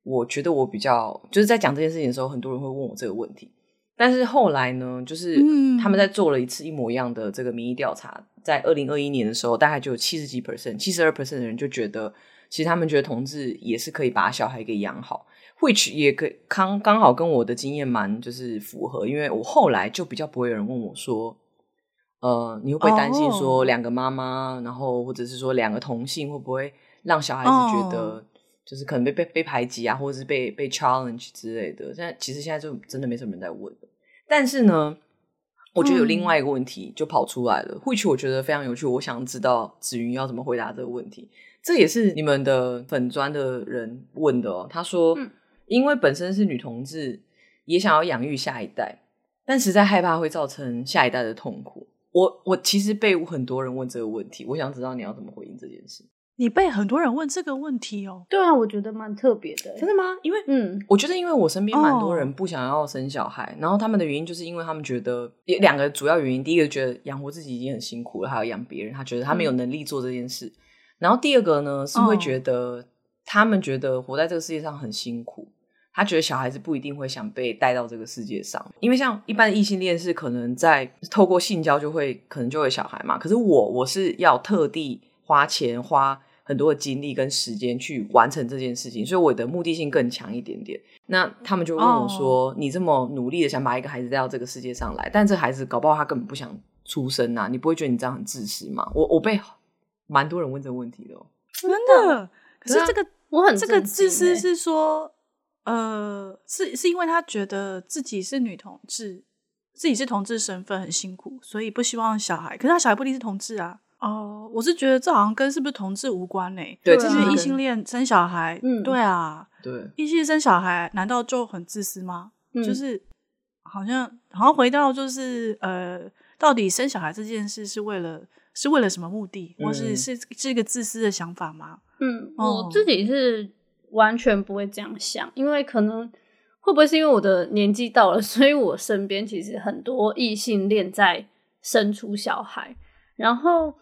我觉得我比较就是在讲这件事情的时候，很多人会问我这个问题。但是后来呢，就是他们在做了一次一模一样的这个民意调查，在二零二一年的时候，大概就有七十几 percent，七十二 percent 的人就觉得，其实他们觉得同志也是可以把小孩给养好，which 也可以刚刚好跟我的经验蛮就是符合，因为我后来就比较不会有人问我说，呃，你会不会担心说两个妈妈，oh. 然后或者是说两个同性会不会让小孩子觉得就是可能被被被排挤啊，或者是被被 challenge 之类的？现在其实现在就真的没什么人在问。但是呢，我觉得有另外一个问题就跑出来了，，which、我觉得非常有趣。我想知道子云要怎么回答这个问题。这也是你们的粉砖的人问的哦。他说，嗯、因为本身是女同志，也想要养育下一代，但实在害怕会造成下一代的痛苦。我我其实被很多人问这个问题，我想知道你要怎么回应这件事。你被很多人问这个问题哦？对啊，我觉得蛮特别的。真的吗？因为嗯，我觉得因为我身边蛮多人不想要生小孩，哦、然后他们的原因就是因为他们觉得有两个主要原因。第一个觉得养活自己已经很辛苦了，还要养别人，他觉得他没有能力做这件事。嗯、然后第二个呢，是会觉得他们觉得活在这个世界上很辛苦，他觉得小孩子不一定会想被带到这个世界上，因为像一般的异性恋是可能在透过性交就会可能就会有小孩嘛。可是我我是要特地花钱花。很多的精力跟时间去完成这件事情，所以我的目的性更强一点点。那他们就问我说：“ oh. 你这么努力的想把一个孩子带到这个世界上来，但这孩子搞不好他根本不想出生啊，你不会觉得你这样很自私吗？我我被蛮多人问这个问题的、哦，真的。可是这个、啊、我很这个自私是说，呃，是是因为他觉得自己是女同志，自己是同志身份很辛苦，所以不希望小孩。可是他小孩不一定是同志啊。哦，我是觉得这好像跟是不是同志无关呢、欸？对，这是异性恋生小孩，嗯，对啊，对，异性恋生小孩难道就很自私吗？嗯、就是好像好像回到就是呃，到底生小孩这件事是为了是为了什么目的，嗯、或是是是一个自私的想法吗？嗯，我自己是完全不会这样想，因为可能会不会是因为我的年纪到了，*laughs* 所以我身边其实很多异性恋在生出小孩，然后。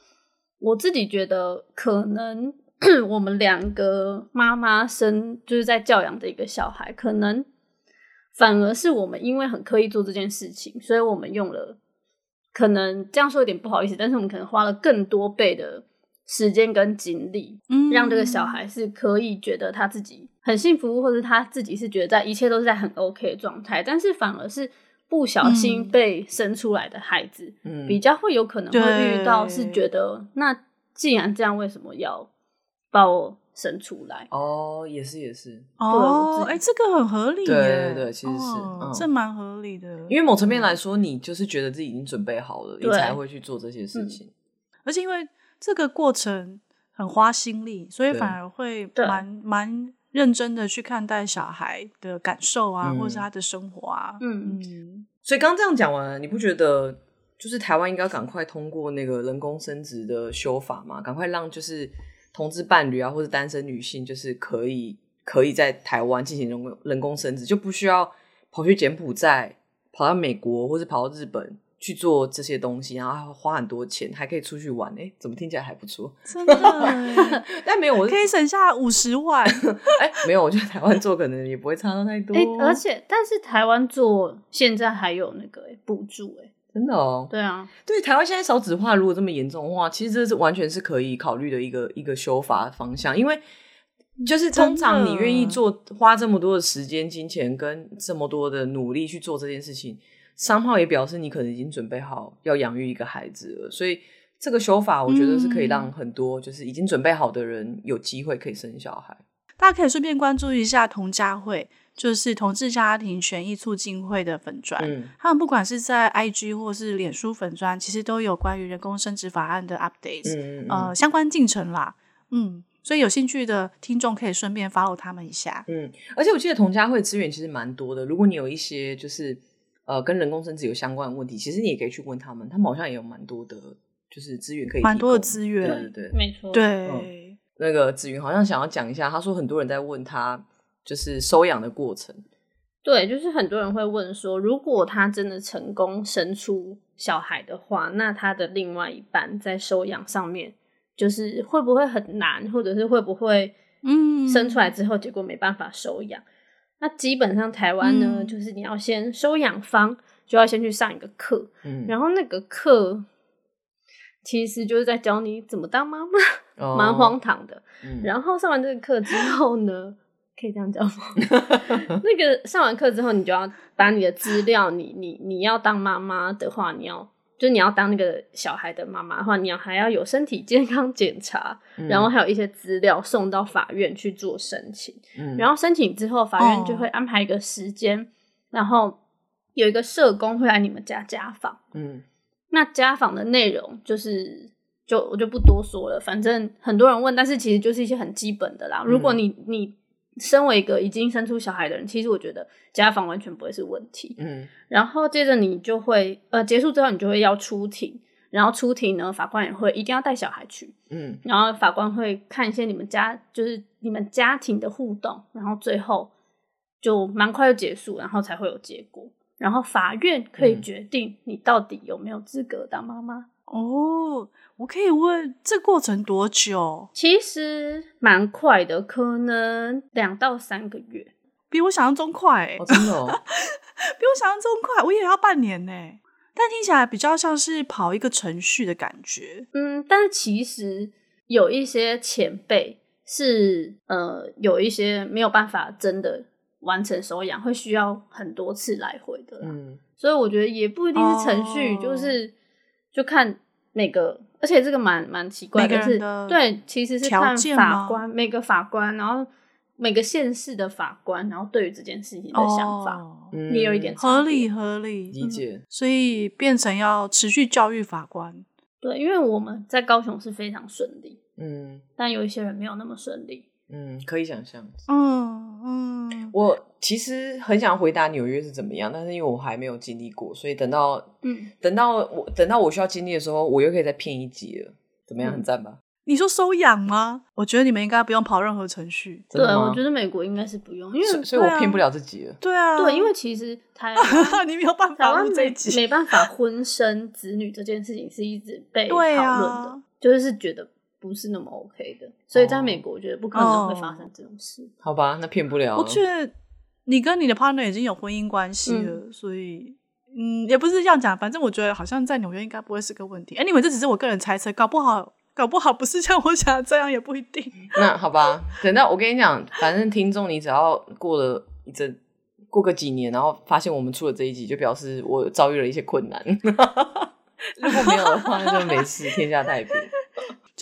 我自己觉得，可能 *clears throat* 我们两个妈妈生就是在教养的一个小孩，可能反而是我们因为很刻意做这件事情，所以我们用了可能这样说有点不好意思，但是我们可能花了更多倍的时间跟精力，嗯，让这个小孩是可以觉得他自己很幸福，或者他自己是觉得在一切都是在很 OK 的状态，但是反而是。不小心被生出来的孩子，嗯，比较会有可能会遇到，是觉得那既然这样，为什么要把我生出来？哦，也是也是，哦，哎，这个很合理，对对对，其实是，这蛮合理的。因为某层面来说，你就是觉得自己已经准备好了，你才会去做这些事情。而且因为这个过程很花心力，所以反而会蛮蛮。认真的去看待小孩的感受啊，嗯、或者是他的生活啊。嗯嗯。所以刚刚这样讲完，你不觉得就是台湾应该赶快通过那个人工生殖的修法吗？赶快让就是同志伴侣啊，或者单身女性，就是可以可以在台湾进行人工人工生殖，就不需要跑去柬埔寨、跑到美国或者跑到日本。去做这些东西，然后还花很多钱，还可以出去玩，哎，怎么听起来还不错？真的，*laughs* 但没有，我可以省下五十万。*laughs* 哎，没有，我觉得台湾做可能也不会差到太多。哎，而且，但是台湾做现在还有那个补助，哎，真的哦。对啊，对，台湾现在少子化如果这么严重的话，其实这是完全是可以考虑的一个一个修法方向，因为就是通常你愿意做花这么多的时间、金钱跟这么多的努力去做这件事情。商号也表示你可能已经准备好要养育一个孩子了，所以这个修法我觉得是可以让很多就是已经准备好的人有机会可以生小孩。大家可以顺便关注一下同家会，就是同志家庭权益促进会的粉砖，嗯、他们不管是在 IG 或是脸书粉砖，其实都有关于人工生殖法案的 updates，嗯嗯呃，相关进程啦。嗯，所以有兴趣的听众可以顺便 follow 他们一下。嗯，而且我记得同家会资源其实蛮多的，如果你有一些就是。呃，跟人工生殖有相关的问题，其实你也可以去问他们，他们好像也有蛮多的，就是资源可以，蛮多的资源，对对对，没错，对。嗯、那个子云好像想要讲一下，他说很多人在问他，就是收养的过程。对，就是很多人会问说，如果他真的成功生出小孩的话，那他的另外一半在收养上面，就是会不会很难，或者是会不会，嗯，生出来之后结果没办法收养？那基本上台湾呢，嗯、就是你要先收养方，就要先去上一个课，嗯、然后那个课其实就是在教你怎么当妈妈，蛮、哦、荒唐的。嗯、然后上完这个课之后呢，可以这样讲吗？*laughs* 那个上完课之后，你就要把你的资料，你你你要当妈妈的话，你要。就你要当那个小孩的妈妈的话，你要还要有身体健康检查，嗯、然后还有一些资料送到法院去做申请。嗯、然后申请之后，法院就会安排一个时间，哦、然后有一个社工会来你们家家访。嗯，那家访的内容就是，就我就不多说了，反正很多人问，但是其实就是一些很基本的啦。嗯、如果你你。身为一个已经生出小孩的人，其实我觉得家访完全不会是问题。嗯，然后接着你就会呃结束之后，你就会要出庭，然后出庭呢，法官也会一定要带小孩去。嗯，然后法官会看一些你们家就是你们家庭的互动，然后最后就蛮快就结束，然后才会有结果。然后法院可以决定你到底有没有资格当妈妈。哦，我可以问这过程多久？其实蛮快的，可能两到三个月，比我想象中快欸。哦，真的哦，*laughs* 比我想象中快，我以为要半年呢。但听起来比较像是跑一个程序的感觉。嗯，但是其实有一些前辈是呃，有一些没有办法真的完成收养，会需要很多次来回的。嗯，所以我觉得也不一定是程序，哦，就是。就看每个，而且这个蛮蛮奇怪的是，对，其实是看法官每个法官，然后每个县市的法官，然后对于这件事情的想法，哦、也有一点合理合理理解、嗯，所以变成要持续教育法官。对，因为我们在高雄是非常顺利，嗯，但有一些人没有那么顺利，嗯，可以想象，嗯嗯，我其实很想回答纽约是怎么样，但是因为我还没有经历过，所以等到，嗯，等到我等到我需要经历的时候，我又可以再骗一集了，怎么样，很赞吧？你说收养吗？我觉得你们应该不用跑任何程序。对，我觉得美国应该是不用，因为所以，我骗不了自己了。对啊，对，因为其实台 *laughs* 你没有办法录这一集，没办法婚生子女这件事情是一直被讨论的，啊、就是觉得不是那么 OK 的。所以在美国，我觉得不可能会发生这种事。哦、好吧，那骗不了。我觉得你跟你的 partner 已经有婚姻关系了，嗯、所以嗯，也不是这样讲。反正我觉得好像在纽约应该不会是个问题。Anyway，这只是我个人猜测，搞不好。搞不好不是像我想的这样，也不一定。*laughs* 那好吧，等到我跟你讲，反正听众你只要过了一阵，过个几年，然后发现我们出了这一集，就表示我遭遇了一些困难。*laughs* 如果没有的话，那就没事，天下太平。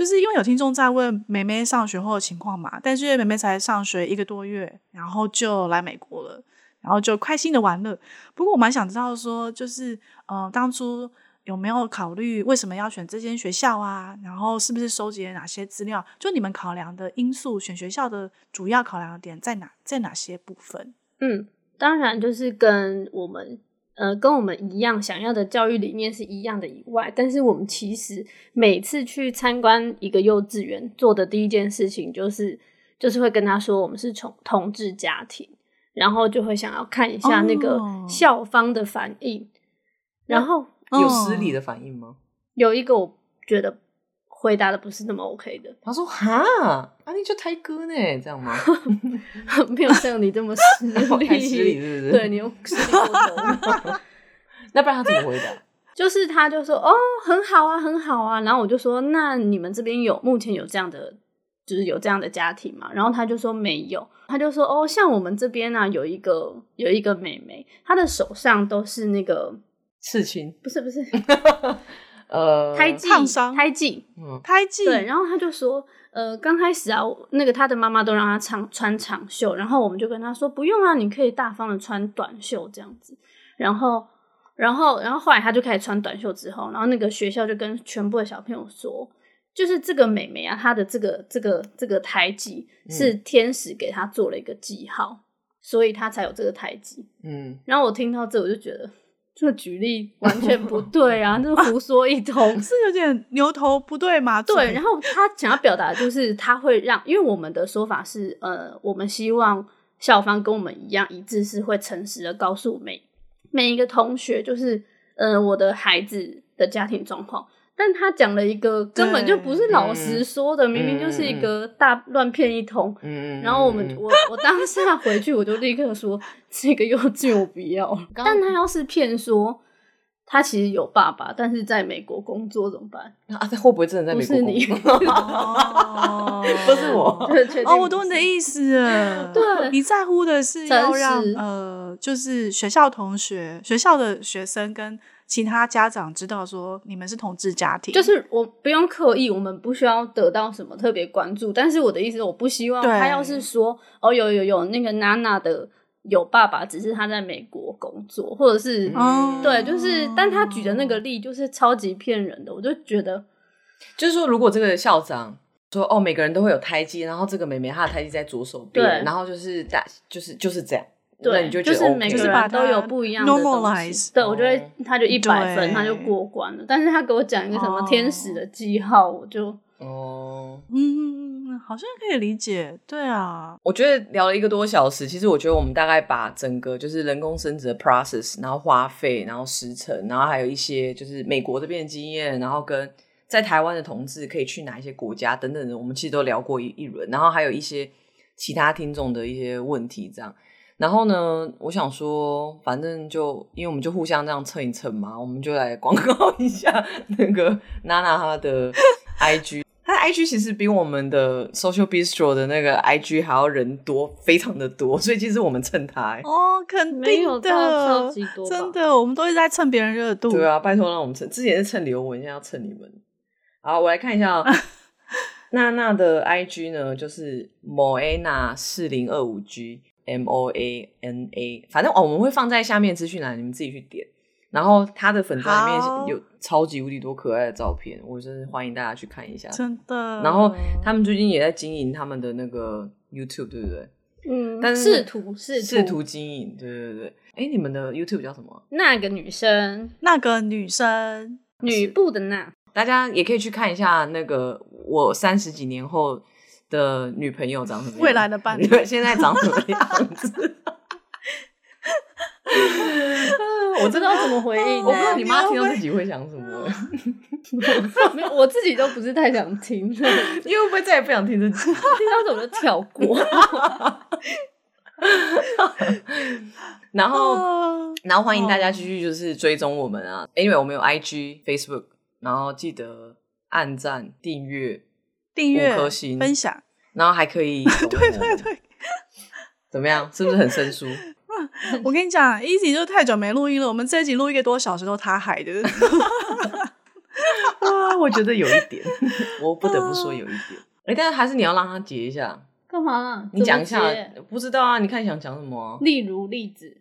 就是因为有听众在问妹妹上学后的情况嘛，但是梅梅才上学一个多月，然后就来美国了，然后就开心的玩乐。不过我蛮想知道说，就是嗯、呃，当初。有没有考虑为什么要选这间学校啊？然后是不是收集了哪些资料？就你们考量的因素，选学校的主要考量点在哪？在哪些部分？嗯，当然就是跟我们呃跟我们一样想要的教育理念是一样的以外，但是我们其实每次去参观一个幼稚园做的第一件事情就是就是会跟他说我们是从同志家庭，然后就会想要看一下那个校方的反应，哦、然后。有失礼的反应吗？有一个我觉得回答的不是那么 OK 的。他说：“哈，啊，你就胎哥呢？这样吗？*laughs* 没有像你这么失礼，*laughs* 失礼是不是？对，你又失礼过头。*laughs* 那不然他怎么回答？就是他就说：哦，很好啊，很好啊。然后我就说：那你们这边有目前有这样的，就是有这样的家庭嘛？然后他就说没有。他就说：哦，像我们这边呢，有一个有一个妹妹，她的手上都是那个。”刺青不是不是，呃，胎记烫伤，胎记，嗯，胎记。对，然后他就说，呃，刚开始啊，那个他的妈妈都让他长穿长袖，然后我们就跟他说，不用啊，你可以大方的穿短袖这样子。然后，然后，然后后来他就开始穿短袖之后，然后那个学校就跟全部的小朋友说，就是这个美眉啊，她的这个这个这个胎记是天使给她做了一个记号，嗯、所以她才有这个胎记。嗯，然后我听到这，我就觉得。这个举例完全不 *laughs* 对啊！这胡说一通，*laughs* 是有点牛头不对马嘴。对，然后他想要表达的就是，他会让，因为我们的说法是，呃，我们希望校方跟我们一样一致，是会诚实的告诉每每一个同学，就是，呃，我的孩子的家庭状况。但他讲了一个根本就不是老实说的，明明就是一个大乱骗一通。嗯，然后我们我我当下回去我就立刻说这个幼稚我不要。但他要是骗说他其实有爸爸，但是在美国工作怎么办？啊，他会不会真的在美国工作？不是你，哦，不是我。哦，我懂你的意思了。*laughs* 对，你在乎的是要让呃，就是学校同学、学校的学生跟。其他家长知道说你们是同志家庭，就是我不用刻意，我们不需要得到什么特别关注。但是我的意思，我不希望他要是说哦，有有有那个娜娜的有爸爸，只是他在美国工作，或者是、嗯、对，就是但他举的那个例就是超级骗人的，我就觉得，就是说如果这个校长说哦，每个人都会有胎记，然后这个妹妹她的胎记在左手边，然后就是大就是就是这样。对，就，OK，就是每个人都有不一样的东西。对，我觉得他就一百分，他就过关了。但是他给我讲一个什么天使的记号，我就哦，嗯，好像可以理解。对啊，我觉得聊了一个多小时，其实我觉得我们大概把整个就是人工生殖的 process，然后花费，然后时程，然后还有一些就是美国这边的经验，然后跟在台湾的同志可以去哪一些国家等等的，我们其实都聊过一一轮。然后还有一些其他听众的一些问题，这样。然后呢，我想说，反正就因为我们就互相这样蹭一蹭嘛，我们就来广告一下那个娜娜她的 IG，她的 IG 其实比我们的 Social Bistro 的那个 IG 还要人多，非常的多，所以其实我们蹭他、欸。哦，肯定的，超级多，真的，我们都一直在蹭别人热度。对啊，拜托让我们蹭。之前是蹭刘雯，现在要蹭你们。好，我来看一下、*laughs* 喔，娜娜的 IG 呢，就是 Moana 四零二五 G M O A N A，反正哦，我们会放在下面资讯栏，你们自己去点。然后他的粉专里面有超级无敌多可爱的照片，我真是欢迎大家去看一下。真的。然后他们最近也在经营他们的那个 YouTube，对不对？嗯。但是试图试试图经营，对对对。哎，你们的 YouTube 叫什么？那个女生，那个女生，女部的那。大家也可以去看一下那个我三十几年后的女朋友长什么样，未来的伴侣现在长什么样子。*laughs* 我真的要怎么回应？*laughs* 我不知道你妈听到自己会想什么。没有，我自己都不是太想听，因为会不会再也不想听这集？*laughs* 听到怎么就跳过？然后，然后欢迎大家继续就是追踪我们啊！因为我们有 IG、Facebook，然后记得按赞、订阅、订阅、五颗星、分享，然后还可以 *laughs* 对对对，怎么样？是不是很生疏？*laughs* 我跟你讲，Easy 就太久没录音了。我们这一集录一个多小时都他害的。*laughs* 啊，我觉得有一点，我不得不说有一点。哎、欸，但是还是你要让他结一下。干嘛？你讲一下。不知道啊，你看你想讲什么、啊？例如例子，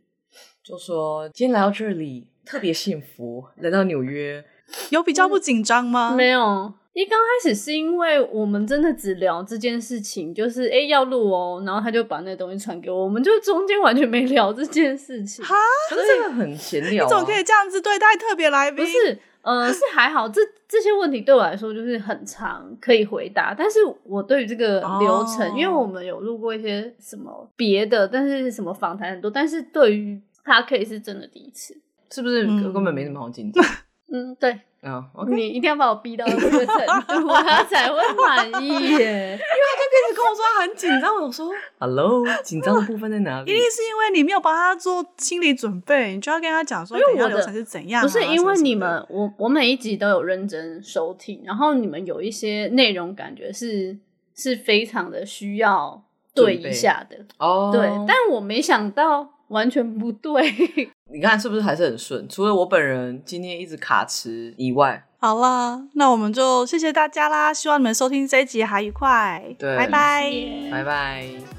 就说今天来到这里特别幸福，来到纽约有比较不紧张吗、嗯？没有。一刚开始是因为我们真的只聊这件事情，就是哎、欸、要录哦，然后他就把那东西传给我，我们就中间完全没聊这件事情。哈，可是这个很闲聊、啊，你怎么可以这样子对待特别来宾？不是，呃，是还好，这这些问题对我来说就是很长可以回答，但是我对于这个流程，哦、因为我们有录过一些什么别的，但是什么访谈很多，但是对于他可以是真的第一次，是不是根本没什么好紧张？嗯，对。啊，oh, okay. 你一定要把我逼到这个程度，他才会满意耶。因为他就开始跟我说他很紧张，我说 “Hello”，紧张的部分在哪里？一定是因为你没有帮他做心理准备，你就要跟他讲说，等下流程是怎样、啊。不是因为你们，我我每一集都有认真收听，然后你们有一些内容感觉是是非常的需要对一下的哦。Oh. 对，但我没想到完全不对。你看是不是还是很顺？除了我本人今天一直卡池以外，好啦，那我们就谢谢大家啦！希望你们收听这一集还愉快，对，拜拜，拜拜。